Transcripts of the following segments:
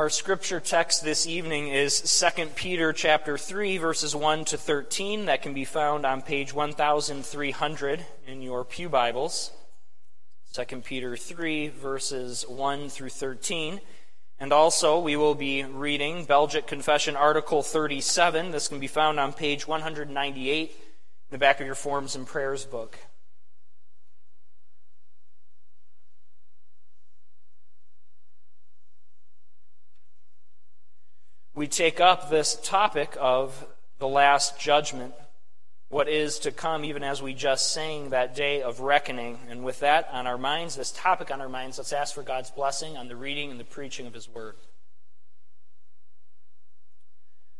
Our scripture text this evening is 2 Peter chapter 3 verses 1 to 13 that can be found on page 1300 in your pew Bibles. 2 Peter 3 verses 1 through 13. And also we will be reading Belgic Confession article 37. This can be found on page 198 in the back of your forms and prayers book. We take up this topic of the last judgment, what is to come, even as we just sang that day of reckoning. And with that on our minds, this topic on our minds, let's ask for God's blessing on the reading and the preaching of His Word.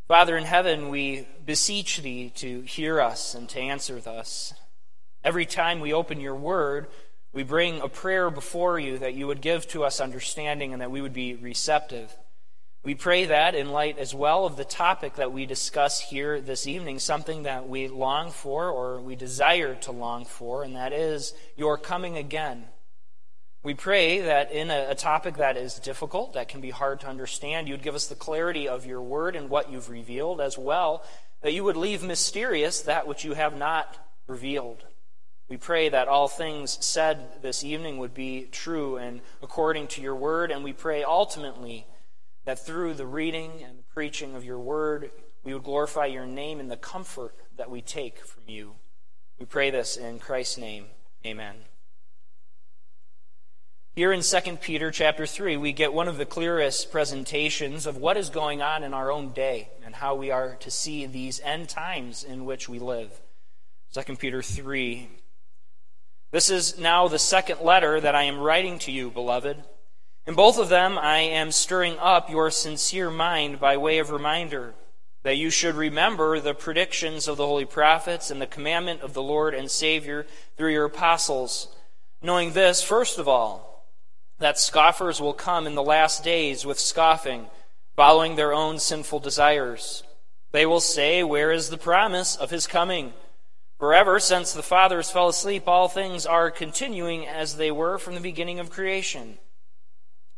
Father in heaven, we beseech Thee to hear us and to answer thus. Every time we open your Word, we bring a prayer before you that you would give to us understanding and that we would be receptive. We pray that in light as well of the topic that we discuss here this evening, something that we long for or we desire to long for, and that is your coming again. We pray that in a, topic that is difficult, that can be hard to understand, you'd give us the clarity of your word and what you've revealed, as well that you would leave mysterious that which you have not revealed. We pray that all things said this evening would be true and according to your word, and we pray ultimately that through the reading and the preaching of your word, we would glorify your name in the comfort that we take from you. We pray this in Christ's name. Amen. Here in 2 Peter chapter 3, we get one of the clearest presentations of what is going on in our own day and how we are to see these end times in which we live. 2 Peter 3. This is now the second letter that I am writing to you, beloved. In both of them, I am stirring up your sincere mind by way of reminder that you should remember the predictions of the holy prophets and the commandment of the Lord and Savior through your apostles, knowing this, first of all, that scoffers will come in the last days with scoffing, following their own sinful desires. They will say, Where is the promise of his coming? Forever, since the fathers fell asleep, all things are continuing as they were from the beginning of creation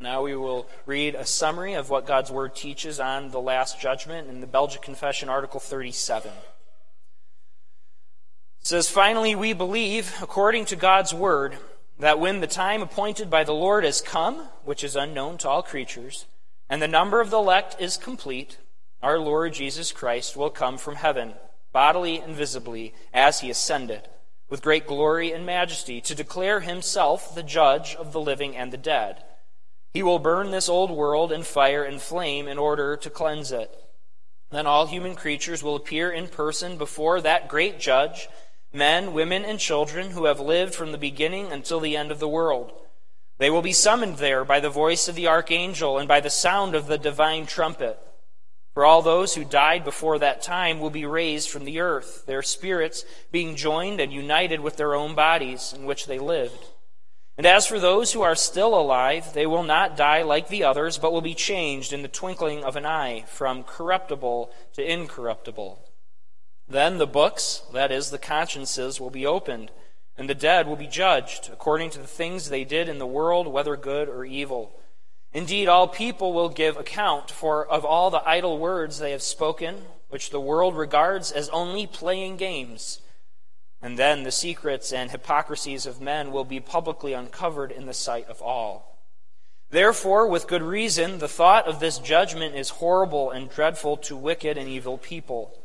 Now we will read a summary of what God's Word teaches on the Last Judgment in the Belgic Confession, Article 37. It says, Finally, we believe, according to God's Word, that when the time appointed by the Lord has come, which is unknown to all creatures, and the number of the elect is complete, our Lord Jesus Christ will come from heaven, bodily and visibly, as he ascended, with great glory and majesty, to declare himself the judge of the living and the dead. He will burn this old world in fire and flame in order to cleanse it. Then all human creatures will appear in person before that great judge, men, women, and children who have lived from the beginning until the end of the world. They will be summoned there by the voice of the archangel and by the sound of the divine trumpet. For all those who died before that time will be raised from the earth, their spirits being joined and united with their own bodies in which they lived. And as for those who are still alive, they will not die like the others, but will be changed in the twinkling of an eye from corruptible to incorruptible. Then the books, that is, the consciences, will be opened, and the dead will be judged according to the things they did in the world, whether good or evil. Indeed, all people will give account for of all the idle words they have spoken, which the world regards as only playing games. And then the secrets and hypocrisies of men will be publicly uncovered in the sight of all. Therefore, with good reason, the thought of this judgment is horrible and dreadful to wicked and evil people.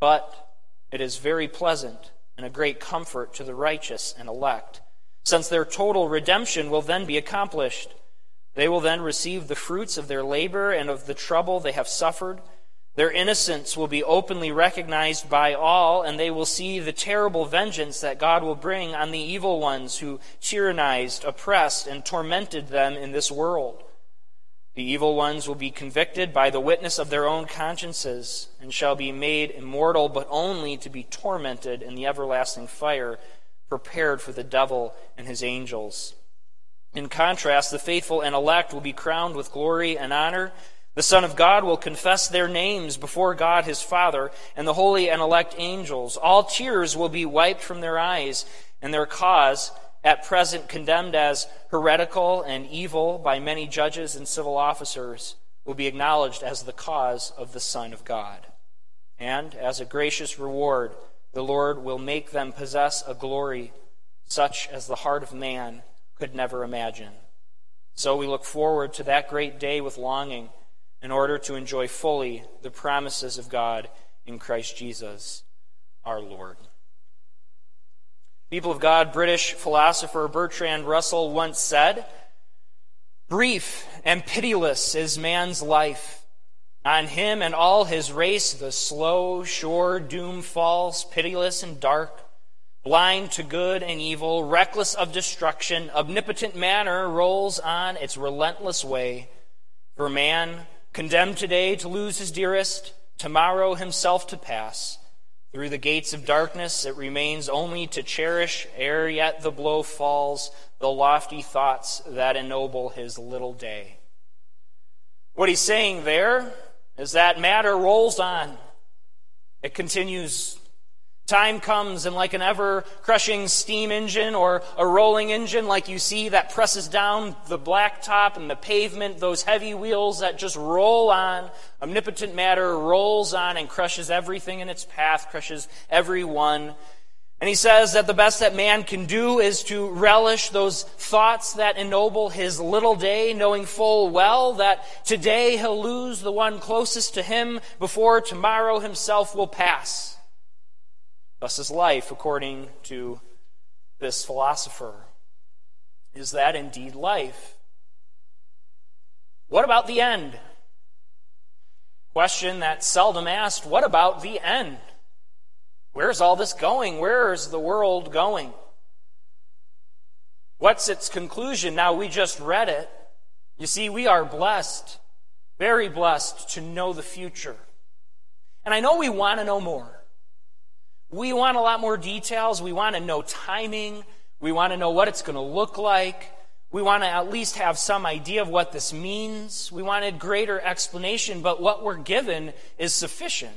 But it is very pleasant and a great comfort to the righteous and elect, since their total redemption will then be accomplished. They will then receive the fruits of their labor and of the trouble they have suffered. Their innocence will be openly recognized by all, and they will see the terrible vengeance that God will bring on the evil ones who tyrannized, oppressed, and tormented them in this world. The evil ones will be convicted by the witness of their own consciences and shall be made immortal, but only to be tormented in the everlasting fire prepared for the devil and his angels. In contrast, the faithful and elect will be crowned with glory and honor. The Son of God will confess their names before God his Father and the holy and elect angels. All tears will be wiped from their eyes, and their cause at present condemned as heretical and evil by many judges and civil officers, will be acknowledged as the cause of the Son of God. And as a gracious reward, the Lord will make them possess a glory such as the heart of man could never imagine. So we look forward to that great day with longing in order to enjoy fully the promises of God in Christ Jesus our Lord. People of God, British philosopher Bertrand Russell once said, Brief and pitiless is man's life. On him and all his race the slow, sure doom falls, pitiless and dark, blind to good and evil, reckless of destruction, omnipotent manner rolls on its relentless way. For man, condemned today to lose his dearest, tomorrow himself to pass, through the gates of darkness, it remains only to cherish, ere yet the blow falls, the lofty thoughts that ennoble his little day. What he's saying there is that matter rolls on. It continues Time comes and like an ever crushing steam engine or a rolling engine like you see that presses down the blacktop and the pavement, those heavy wheels that just roll on, omnipotent matter rolls on and crushes everything in its path, crushes everyone. And he says that the best that man can do is to relish those thoughts that ennoble his little day, knowing full well that today he'll lose the one closest to him before tomorrow himself will pass. Thus is life, according to this philosopher. Is that indeed life? What about the end? Question that's seldom asked what about the end? Where's all this going? Where is the world going? What's its conclusion? Now, we just read it. You see, we are blessed, very blessed, to know the future. And I know we want to know more. We want a lot more details. We want to know timing. We want to know what it's going to look like. We want to at least have some idea of what this means. We wanted greater explanation, but what we're given is sufficient.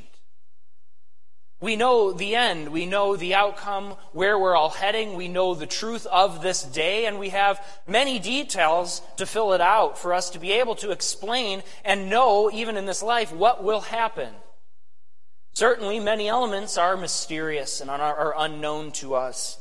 We know the end. We know the outcome, where we're all heading. We know the truth of this day, and we have many details to fill it out for us to be able to explain and know, even in this life, what will happen. Certainly, many elements are mysterious and are unknown to us.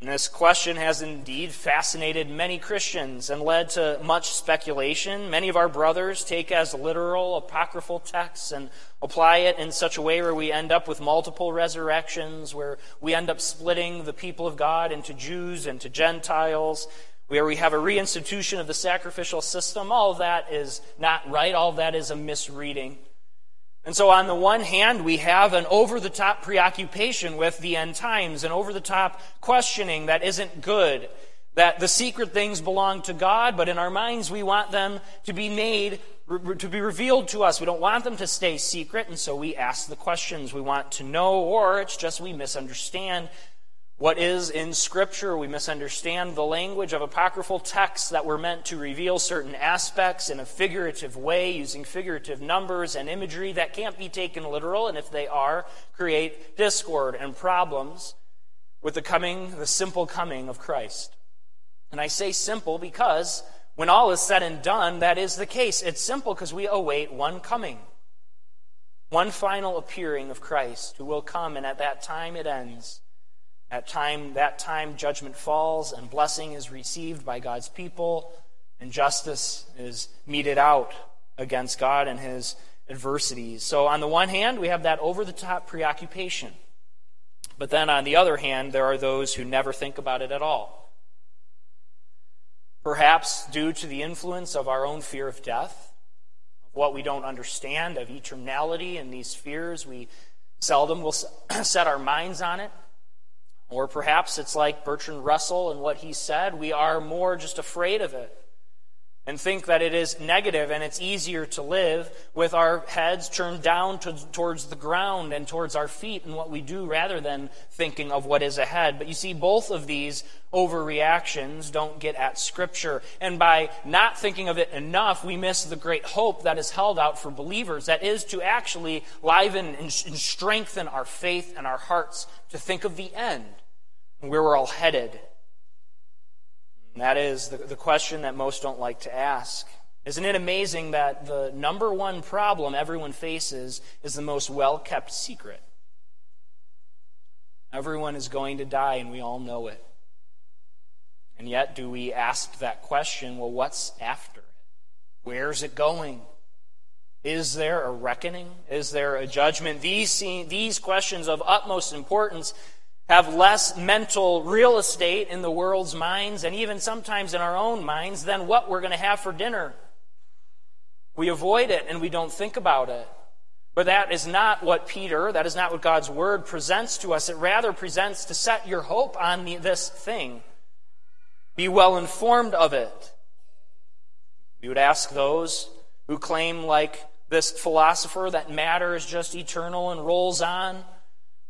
And this question has indeed fascinated many Christians and led to much speculation. Many of our brothers take as literal apocryphal texts and apply it in such a way where we end up with multiple resurrections, where we end up splitting the people of God into Jews and to Gentiles, where we have a reinstitution of the sacrificial system. All of that is not right. All of that is a misreading. And so, on the one hand, we have an over the top preoccupation with the end times, an over the top questioning that isn't good, that the secret things belong to God, but in our minds, we want them to be made, to be revealed to us. We don't want them to stay secret, and so we ask the questions we want to know, or it's just we misunderstand what is in Scripture. We misunderstand the language of apocryphal texts that were meant to reveal certain aspects in a figurative way, using figurative numbers and imagery that can't be taken literal, and if they are, create discord and problems with the coming, the simple coming of Christ. And I say simple because when all is said and done, that is the case. It's simple because we await one coming, one final appearing of Christ who will come, and at that time it ends. At time, that time, judgment falls and blessing is received by God's people, and justice is meted out against God and his adversities. So, on the one hand, we have that over the top preoccupation. But then, on the other hand, there are those who never think about it at all. Perhaps due to the influence of our own fear of death, of what we don't understand, of eternality and these fears, we seldom will set our minds on it. Or perhaps it's like Bertrand Russell and what he said we are more just afraid of it and think that it is negative and it's easier to live with our heads turned down to, towards the ground and towards our feet and what we do rather than thinking of what is ahead. But you see, both of these overreactions don't get at Scripture. And by not thinking of it enough, we miss the great hope that is held out for believers. That is to actually liven and strengthen our faith and our hearts to think of the end where we're all headed. And that is the, the question that most don't like to ask. Isn't it amazing that the number one problem everyone faces is the most well kept secret? Everyone is going to die, and we all know it. And yet, do we ask that question well, what's after it? Where's it going? Is there a reckoning? Is there a judgment? These, these questions of utmost importance have less mental real estate in the world's minds and even sometimes in our own minds than what we're going to have for dinner. We avoid it and we don't think about it. But that is not what Peter, that is not what God's Word presents to us. It rather presents to set your hope on the, this thing. Be well informed of it. We would ask those who claim, like this philosopher, that matter is just eternal and rolls on.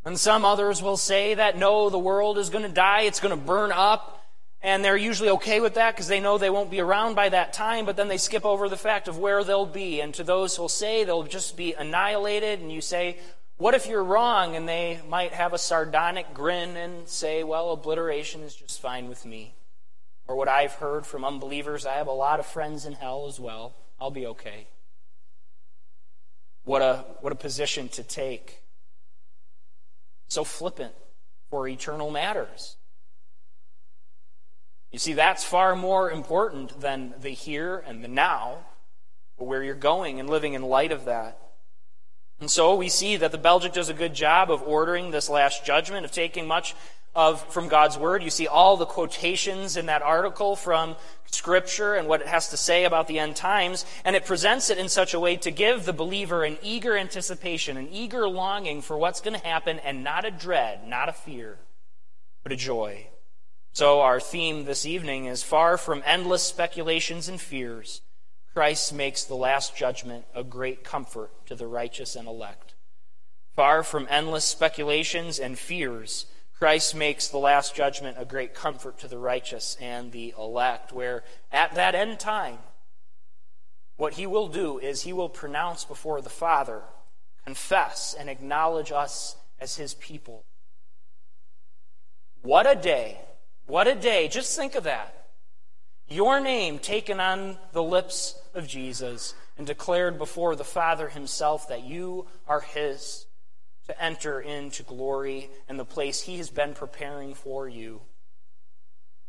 And some others will say that no, the world is going to die, it's going to burn up. And they're usually okay with that because they know they won't be around by that time, but then they skip over the fact of where they'll be. And to those who'll say they'll just be annihilated, and you say, What if you're wrong? And they might have a sardonic grin and say, Well, obliteration is just fine with me. Or what I've heard from unbelievers, I have a lot of friends in hell as well. I'll be okay. What a, what a position to take so flippant for eternal matters. You see, that's far more important than the here and the now, but where you're going and living in light of that. And so we see that the Belgic does a good job of ordering this last judgment, of taking much of from God's word. You see all the quotations in that article from scripture and what it has to say about the end times, and it presents it in such a way to give the believer an eager anticipation, an eager longing for what's going to happen and not a dread, not a fear, but a joy. So our theme this evening is far from endless speculations and fears. Christ makes the last judgment a great comfort to the righteous and elect. Far from endless speculations and fears, Christ makes the last judgment a great comfort to the righteous and the elect, where at that end time, what he will do is he will pronounce before the Father, confess, and acknowledge us as his people. What a day! What a day! Just think of that. Your name taken on the lips of Jesus and declared before the Father himself that you are his to enter into glory and the place He has been preparing for you.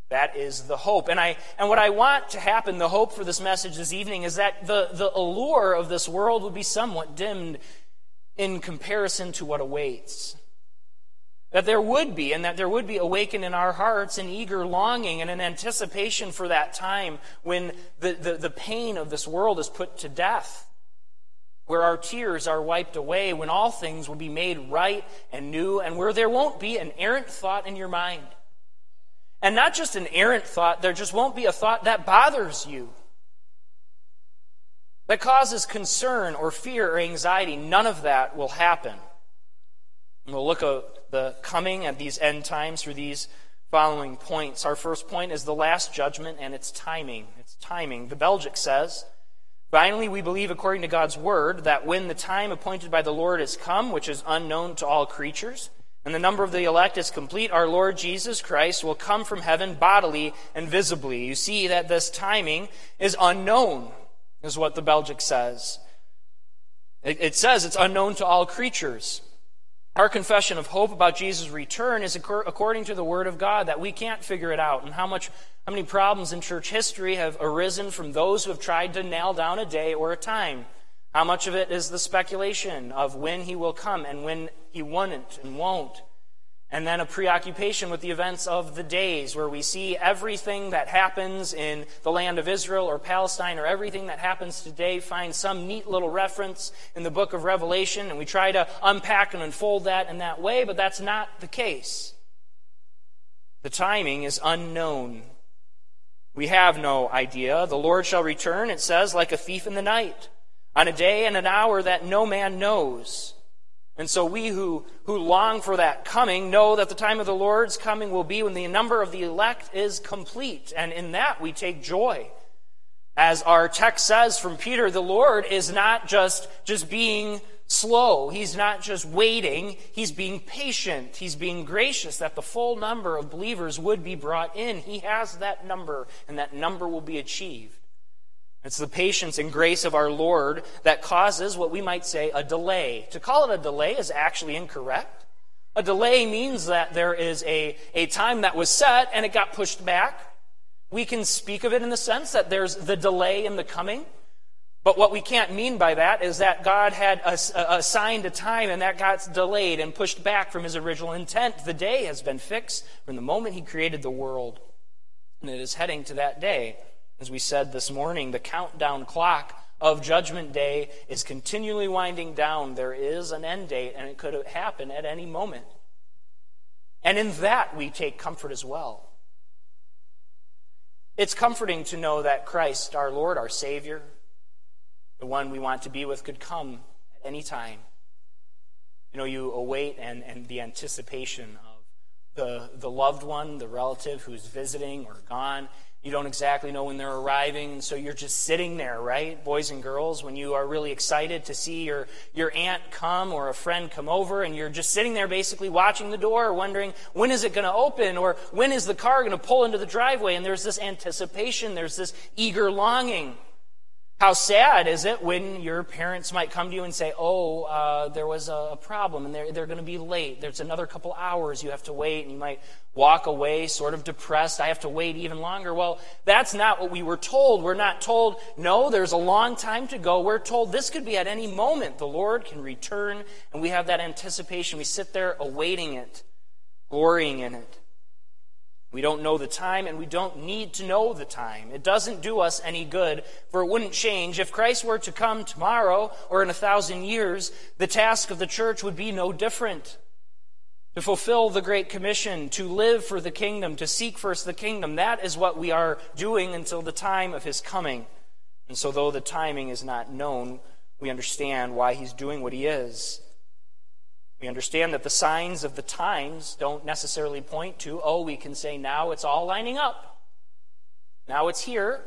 That is the hope. And, I, and what I want to happen, the hope for this message this evening, is that the, the allure of this world would be somewhat dimmed in comparison to what awaits. That there would be, and that there would be awakened in our hearts an eager longing and an anticipation for that time when the, the, the pain of this world is put to death where our tears are wiped away, when all things will be made right and new, and where there won't be an errant thought in your mind. And not just an errant thought, there just won't be a thought that bothers you, that causes concern or fear or anxiety. None of that will happen. And we'll look at the coming at these end times through these following points. Our first point is the last judgment and its timing. Its timing. The Belgic says, Finally, we believe, according to God's word, that when the time appointed by the Lord is come, which is unknown to all creatures, and the number of the elect is complete, our Lord Jesus Christ will come from heaven bodily and visibly. You see that this timing is unknown, is what the Belgic says. It says it's unknown to all creatures. Our confession of hope about Jesus' return is according to the Word of God that we can't figure it out. And how much, how many problems in church history have arisen from those who have tried to nail down a day or a time? How much of it is the speculation of when he will come and when he won't and won't? and then a preoccupation with the events of the days, where we see everything that happens in the land of Israel or Palestine or everything that happens today find some neat little reference in the book of Revelation, and we try to unpack and unfold that in that way, but that's not the case. The timing is unknown. We have no idea. The Lord shall return, it says, like a thief in the night, on a day and an hour that no man knows. And so we who, who long for that coming know that the time of the Lord's coming will be when the number of the elect is complete. And in that we take joy. As our text says from Peter, the Lord is not just, just being slow. He's not just waiting. He's being patient. He's being gracious that the full number of believers would be brought in. He has that number, and that number will be achieved. It's the patience and grace of our Lord that causes what we might say a delay. To call it a delay is actually incorrect. A delay means that there is a, a time that was set and it got pushed back. We can speak of it in the sense that there's the delay in the coming. But what we can't mean by that is that God had uh, assigned a time and that got delayed and pushed back from his original intent. The day has been fixed from the moment he created the world. And it is heading to that day. As we said this morning, the countdown clock of Judgment Day is continually winding down. There is an end date, and it could happen at any moment. And in that, we take comfort as well. It's comforting to know that Christ, our Lord, our Savior, the one we want to be with, could come at any time. You know, you await and, and the anticipation of the, the loved one, the relative who's visiting or gone, you don't exactly know when they're arriving, so you're just sitting there, right? Boys and girls, when you are really excited to see your, your aunt come or a friend come over, and you're just sitting there basically watching the door, wondering when is it going to open or when is the car going to pull into the driveway, and there's this anticipation, there's this eager longing. How sad is it when your parents might come to you and say, Oh, uh, there was a problem and they're, they're going to be late. There's another couple hours you have to wait, and you might walk away sort of depressed. I have to wait even longer. Well, that's not what we were told. We're not told, No, there's a long time to go. We're told this could be at any moment. The Lord can return, and we have that anticipation. We sit there awaiting it, glorying in it. We don't know the time, and we don't need to know the time. It doesn't do us any good, for it wouldn't change. If Christ were to come tomorrow or in a thousand years, the task of the church would be no different. To fulfill the Great Commission, to live for the kingdom, to seek first the kingdom, that is what we are doing until the time of his coming. And so, though the timing is not known, we understand why he's doing what he is. We understand that the signs of the times don't necessarily point to, oh, we can say now it's all lining up. Now it's here.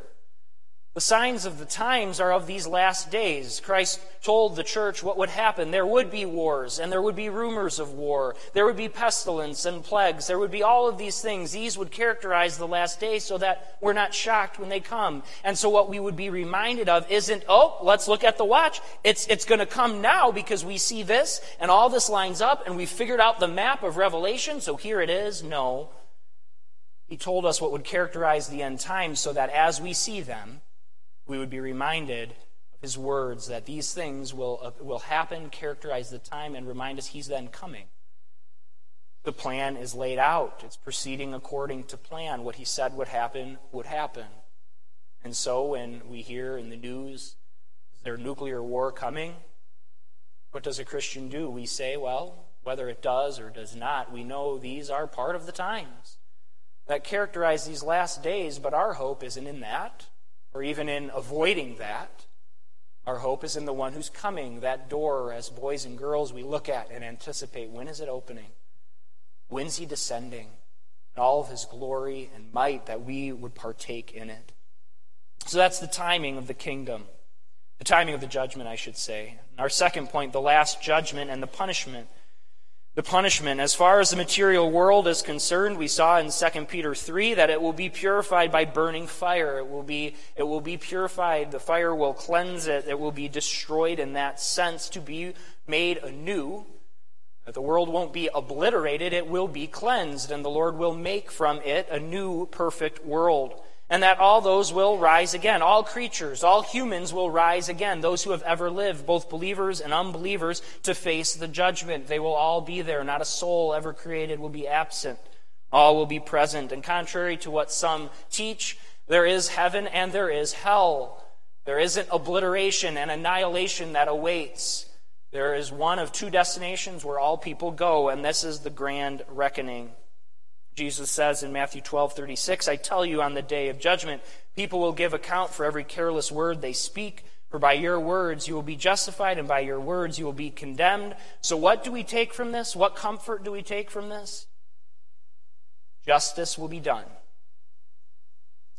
The signs of the times are of these last days. Christ told the church what would happen. There would be wars, and there would be rumors of war. There would be pestilence and plagues. There would be all of these things. These would characterize the last days so that we're not shocked when they come. And so what we would be reminded of isn't, oh, let's look at the watch. It's, it's going to come now because we see this, and all this lines up, and we figured out the map of Revelation, so here it is. No. He told us what would characterize the end times so that as we see them, we would be reminded of his words that these things will, uh, will happen, characterize the time, and remind us he's then coming. The plan is laid out, it's proceeding according to plan. What he said would happen would happen. And so when we hear in the news, is there nuclear war coming? What does a Christian do? We say, well, whether it does or does not, we know these are part of the times that characterize these last days, but our hope isn't in that or even in avoiding that. Our hope is in the one who's coming, that door, as boys and girls we look at and anticipate when is it opening? When's he descending? And all of his glory and might that we would partake in it. So that's the timing of the kingdom. The timing of the judgment, I should say. Our second point, the last judgment and the punishment. The punishment, as far as the material world is concerned, we saw in 2 Peter 3 that it will be purified by burning fire. It will be, it will be purified. The fire will cleanse it. It will be destroyed in that sense to be made anew. The world won't be obliterated, it will be cleansed, and the Lord will make from it a new perfect world and that all those will rise again. All creatures, all humans will rise again. Those who have ever lived, both believers and unbelievers, to face the judgment. They will all be there. Not a soul ever created will be absent. All will be present. And contrary to what some teach, there is heaven and there is hell. There isn't obliteration and annihilation that awaits. There is one of two destinations where all people go, and this is the grand reckoning. Jesus says in Matthew 12, 36, I tell you, on the day of judgment, people will give account for every careless word they speak. For by your words you will be justified, and by your words you will be condemned. So, what do we take from this? What comfort do we take from this? Justice will be done.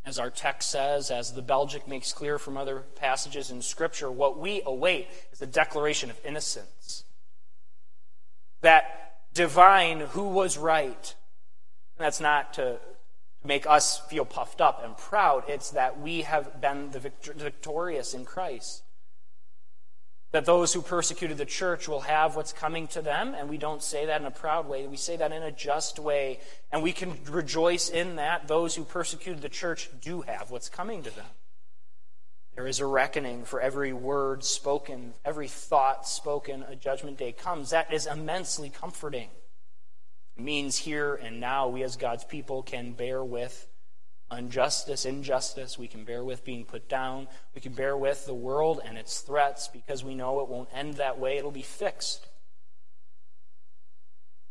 As our text says, as the Belgic makes clear from other passages in Scripture, what we await is a declaration of innocence. That divine who was right that's not to make us feel puffed up and proud. It's that we have been the victorious in Christ. That those who persecuted the church will have what's coming to them, and we don't say that in a proud way. We say that in a just way, and we can rejoice in that. Those who persecuted the church do have what's coming to them. There is a reckoning for every word spoken, every thought spoken. A judgment day comes. That is immensely comforting means here and now we as God's people can bear with injustice, injustice. We can bear with being put down. We can bear with the world and its threats because we know it won't end that way. It'll be fixed.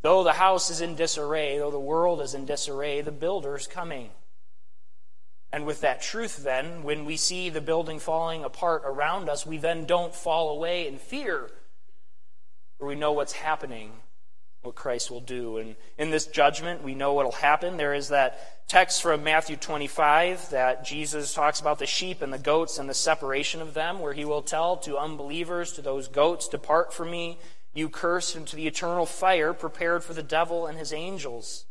Though the house is in disarray, though the world is in disarray, the builder's coming. And with that truth, then, when we see the building falling apart around us, we then don't fall away in fear, for we know what's happening what Christ will do. And in this judgment, we know what will happen. There is that text from Matthew 25 that Jesus talks about the sheep and the goats and the separation of them, where he will tell to unbelievers, to those goats, Depart from me, you cursed, into the eternal fire prepared for the devil and his angels.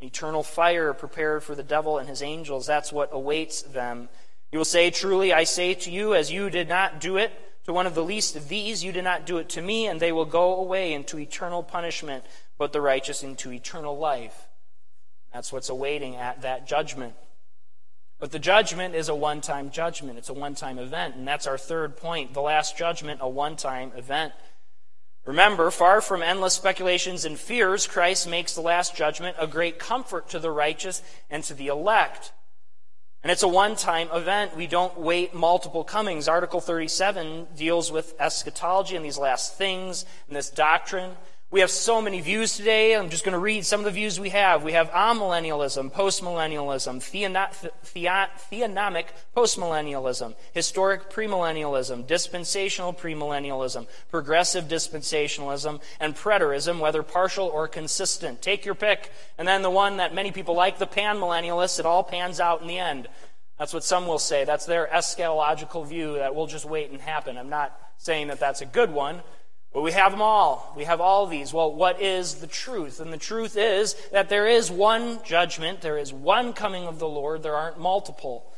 Eternal fire prepared for the devil and his angels. That's what awaits them. He will say, Truly I say to you, as you did not do it, to one of the least of these, you did not do it to me, and they will go away into eternal punishment, but the righteous into eternal life. That's what's awaiting at that judgment. But the judgment is a one time judgment, it's a one time event. And that's our third point. The last judgment, a one time event. Remember, far from endless speculations and fears, Christ makes the last judgment a great comfort to the righteous and to the elect. And it's a one time event. We don't wait multiple comings. Article 37 deals with eschatology and these last things and this doctrine. We have so many views today. I'm just going to read some of the views we have. We have amillennialism, postmillennialism, theonomic postmillennialism, historic premillennialism, dispensational premillennialism, progressive dispensationalism, and preterism, whether partial or consistent. Take your pick. And then the one that many people like, the panmillennialists, it all pans out in the end. That's what some will say. That's their eschatological view that will just wait and happen. I'm not saying that that's a good one. But we have them all. We have all these. Well, what is the truth? And the truth is that there is one judgment, there is one coming of the Lord, there aren't multiple.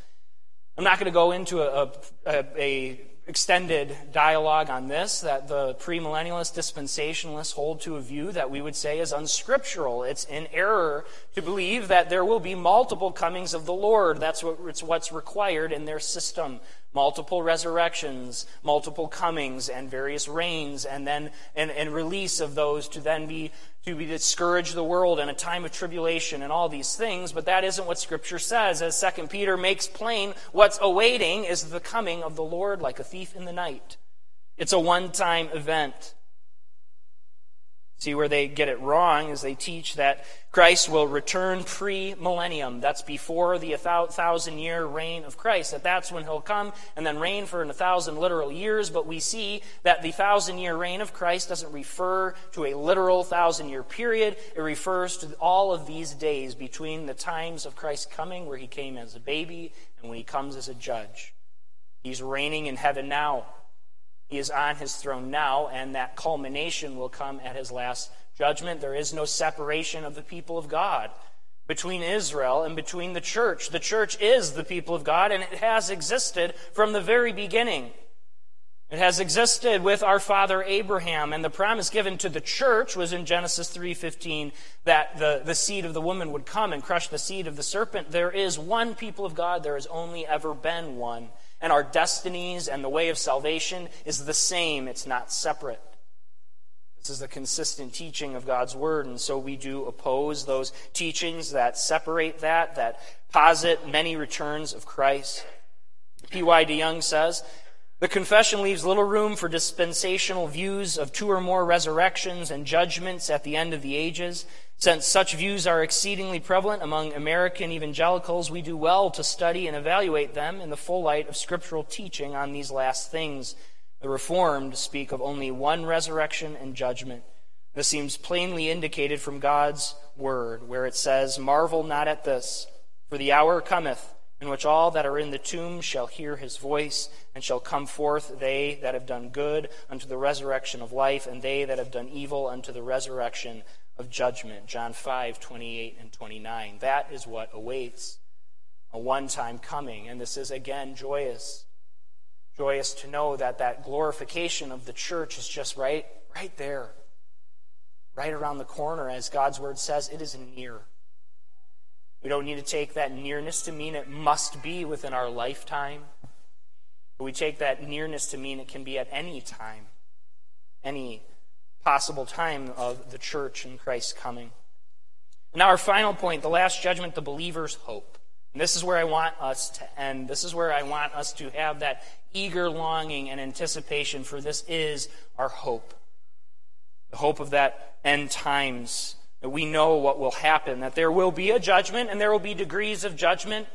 I'm not going to go into a, a, a extended dialogue on this that the premillennialist dispensationalists hold to a view that we would say is unscriptural. It's in error to believe that there will be multiple comings of the Lord. That's what, it's what's required in their system multiple resurrections, multiple comings, and various reigns, and then and, and release of those to then be to be discourage the world in a time of tribulation and all these things. But that isn't what Scripture says. As Second Peter makes plain, what's awaiting is the coming of the Lord like a thief in the night. It's a one-time event. See, where they get it wrong is they teach that Christ will return pre millennium. That's before the thousand year reign of Christ. That that's when he'll come and then reign for a thousand literal years. But we see that the thousand year reign of Christ doesn't refer to a literal thousand year period. It refers to all of these days between the times of Christ coming, where he came as a baby, and when he comes as a judge. He's reigning in heaven now. He is on his throne now, and that culmination will come at his last judgment. There is no separation of the people of God between Israel and between the church. The church is the people of God, and it has existed from the very beginning. It has existed with our father Abraham, and the promise given to the church was in Genesis 3:15 that the, the seed of the woman would come and crush the seed of the serpent. There is one people of God, there has only ever been one and our destinies and the way of salvation is the same, it's not separate. This is the consistent teaching of God's Word, and so we do oppose those teachings that separate that, that posit many returns of Christ. P.Y. De Jong says, the confession leaves little room for dispensational views of two or more resurrections and judgments at the end of the ages. Since such views are exceedingly prevalent among American evangelicals, we do well to study and evaluate them in the full light of scriptural teaching on these last things. The Reformed speak of only one resurrection and judgment. This seems plainly indicated from God's word, where it says, Marvel not at this, for the hour cometh in which all that are in the tomb shall hear his voice, and shall come forth they that have done good unto the resurrection of life, and they that have done evil unto the resurrection of judgment. John 5, 28 and 29. That is what awaits a one time coming. And this is again joyous. Joyous to know that that glorification of the church is just right, right there, right around the corner. As God's word says, it is near. We don't need to take that nearness to mean it must be within our lifetime. We take that nearness to mean it can be at any time, any possible time of the church and Christ's coming. Now, our final point, the last judgment, the believer's hope. And this is where I want us to end. This is where I want us to have that eager longing and anticipation, for this is our hope. The hope of that end times, that we know what will happen, that there will be a judgment and there will be degrees of judgment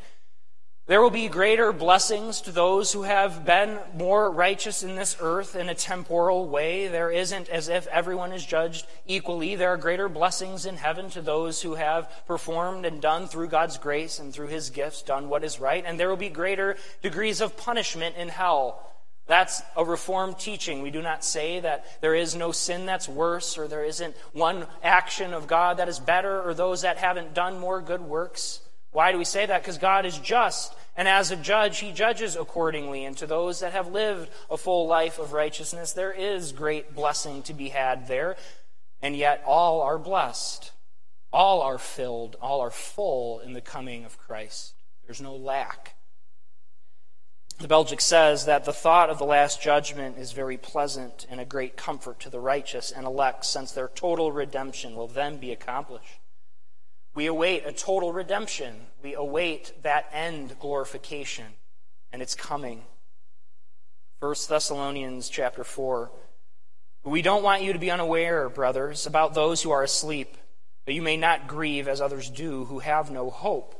there will be greater blessings to those who have been more righteous in this earth in a temporal way. There isn't as if everyone is judged equally. There are greater blessings in heaven to those who have performed and done through God's grace and through His gifts, done what is right. And there will be greater degrees of punishment in hell. That's a reformed teaching. We do not say that there is no sin that's worse or there isn't one action of God that is better or those that haven't done more good works. Why do we say that? Because God is just. And as a judge, he judges accordingly. And to those that have lived a full life of righteousness, there is great blessing to be had there. And yet, all are blessed. All are filled. All are full in the coming of Christ. There's no lack. The Belgic says that the thought of the last judgment is very pleasant and a great comfort to the righteous and elect, since their total redemption will then be accomplished. We await a total redemption. We await that end glorification, and it's coming. 1 Thessalonians chapter 4. We don't want you to be unaware, brothers, about those who are asleep, that you may not grieve as others do who have no hope.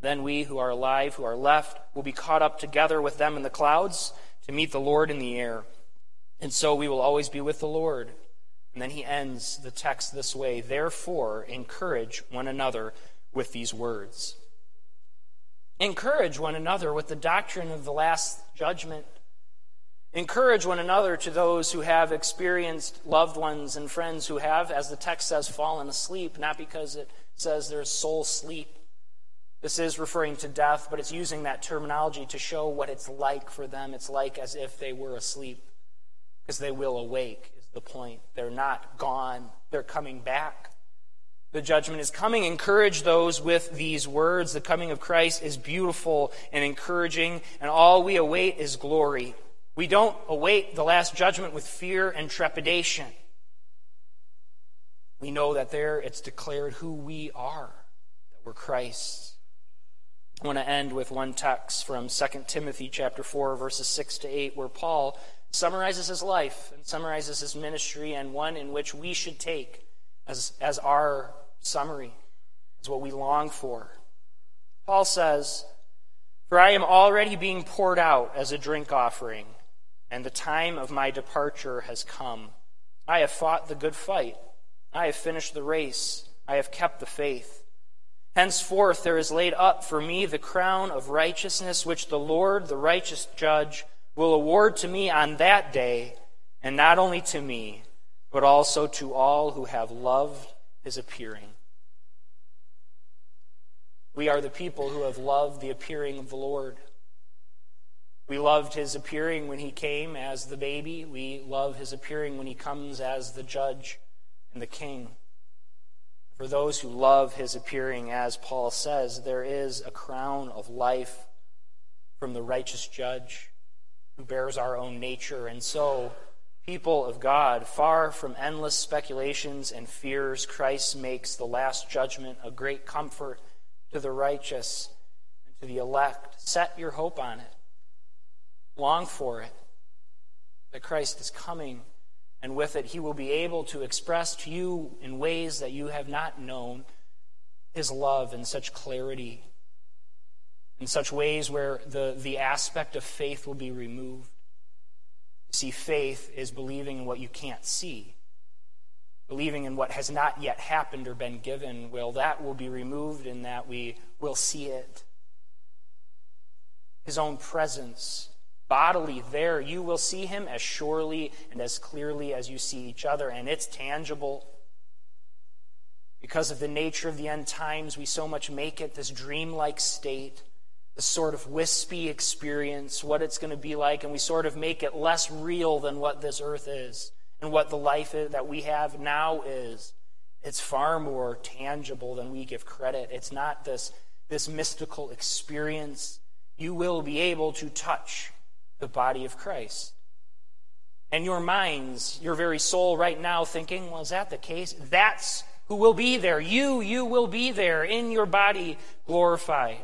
Then we who are alive, who are left, will be caught up together with them in the clouds to meet the Lord in the air. And so we will always be with the Lord. And then he ends the text this way Therefore, encourage one another with these words. Encourage one another with the doctrine of the last judgment. Encourage one another to those who have experienced loved ones and friends who have, as the text says, fallen asleep, not because it says there's soul sleep. This is referring to death, but it's using that terminology to show what it's like for them. It's like as if they were asleep because they will awake, is the point. They're not gone, they're coming back. The judgment is coming. Encourage those with these words. The coming of Christ is beautiful and encouraging, and all we await is glory. We don't await the last judgment with fear and trepidation. We know that there it's declared who we are, that we're Christ. I want to end with one text from 2 Timothy chapter 4 verses 6 to 8 where Paul summarizes his life and summarizes his ministry and one in which we should take as, as our summary, as what we long for. Paul says, For I am already being poured out as a drink offering, and the time of my departure has come. I have fought the good fight. I have finished the race. I have kept the faith. Henceforth there is laid up for me the crown of righteousness, which the Lord, the righteous judge, will award to me on that day, and not only to me, but also to all who have loved his appearing. We are the people who have loved the appearing of the Lord. We loved his appearing when he came as the baby. We love his appearing when he comes as the judge and the king. For those who love his appearing, as Paul says, there is a crown of life from the righteous judge who bears our own nature. And so, people of God, far from endless speculations and fears, Christ makes the last judgment a great comfort to the righteous and to the elect. Set your hope on it. Long for it. That Christ is coming, and with it, he will be able to express to you in ways that you have not known his love in such clarity, in such ways where the, the aspect of faith will be removed. See, faith is believing in what you can't see believing in what has not yet happened or been given, well, that will be removed in that we will see it. His own presence, bodily there, you will see him as surely and as clearly as you see each other, and it's tangible. Because of the nature of the end times, we so much make it this dreamlike state, this sort of wispy experience, what it's going to be like, and we sort of make it less real than what this earth is and what the life that we have now is. It's far more tangible than we give credit. It's not this, this mystical experience. You will be able to touch the body of Christ. And your minds, your very soul right now thinking, well, is that the case? That's who will be there. You, you will be there in your body glorified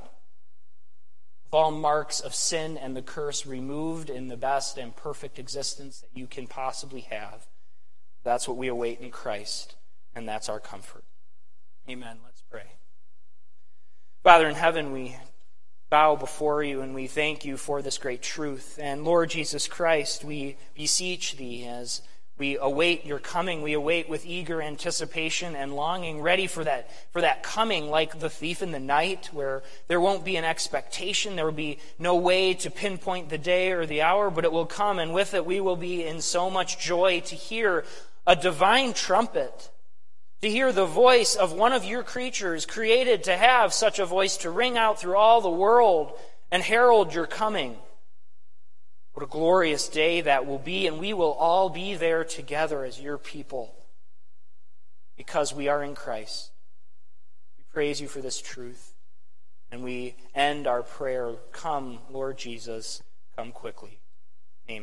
With all marks of sin and the curse removed in the best and perfect existence that you can possibly have. That's what we await in Christ, and that's our comfort. Amen. Let's pray. Father in heaven, we bow before you and we thank you for this great truth. And Lord Jesus Christ, we beseech thee as we await your coming. We await with eager anticipation and longing, ready for that, for that coming, like the thief in the night, where there won't be an expectation. There will be no way to pinpoint the day or the hour, but it will come, and with it we will be in so much joy to hear a divine trumpet, to hear the voice of one of your creatures created to have such a voice to ring out through all the world and herald your coming. What a glorious day that will be, and we will all be there together as your people because we are in Christ. We praise you for this truth, and we end our prayer Come, Lord Jesus, come quickly.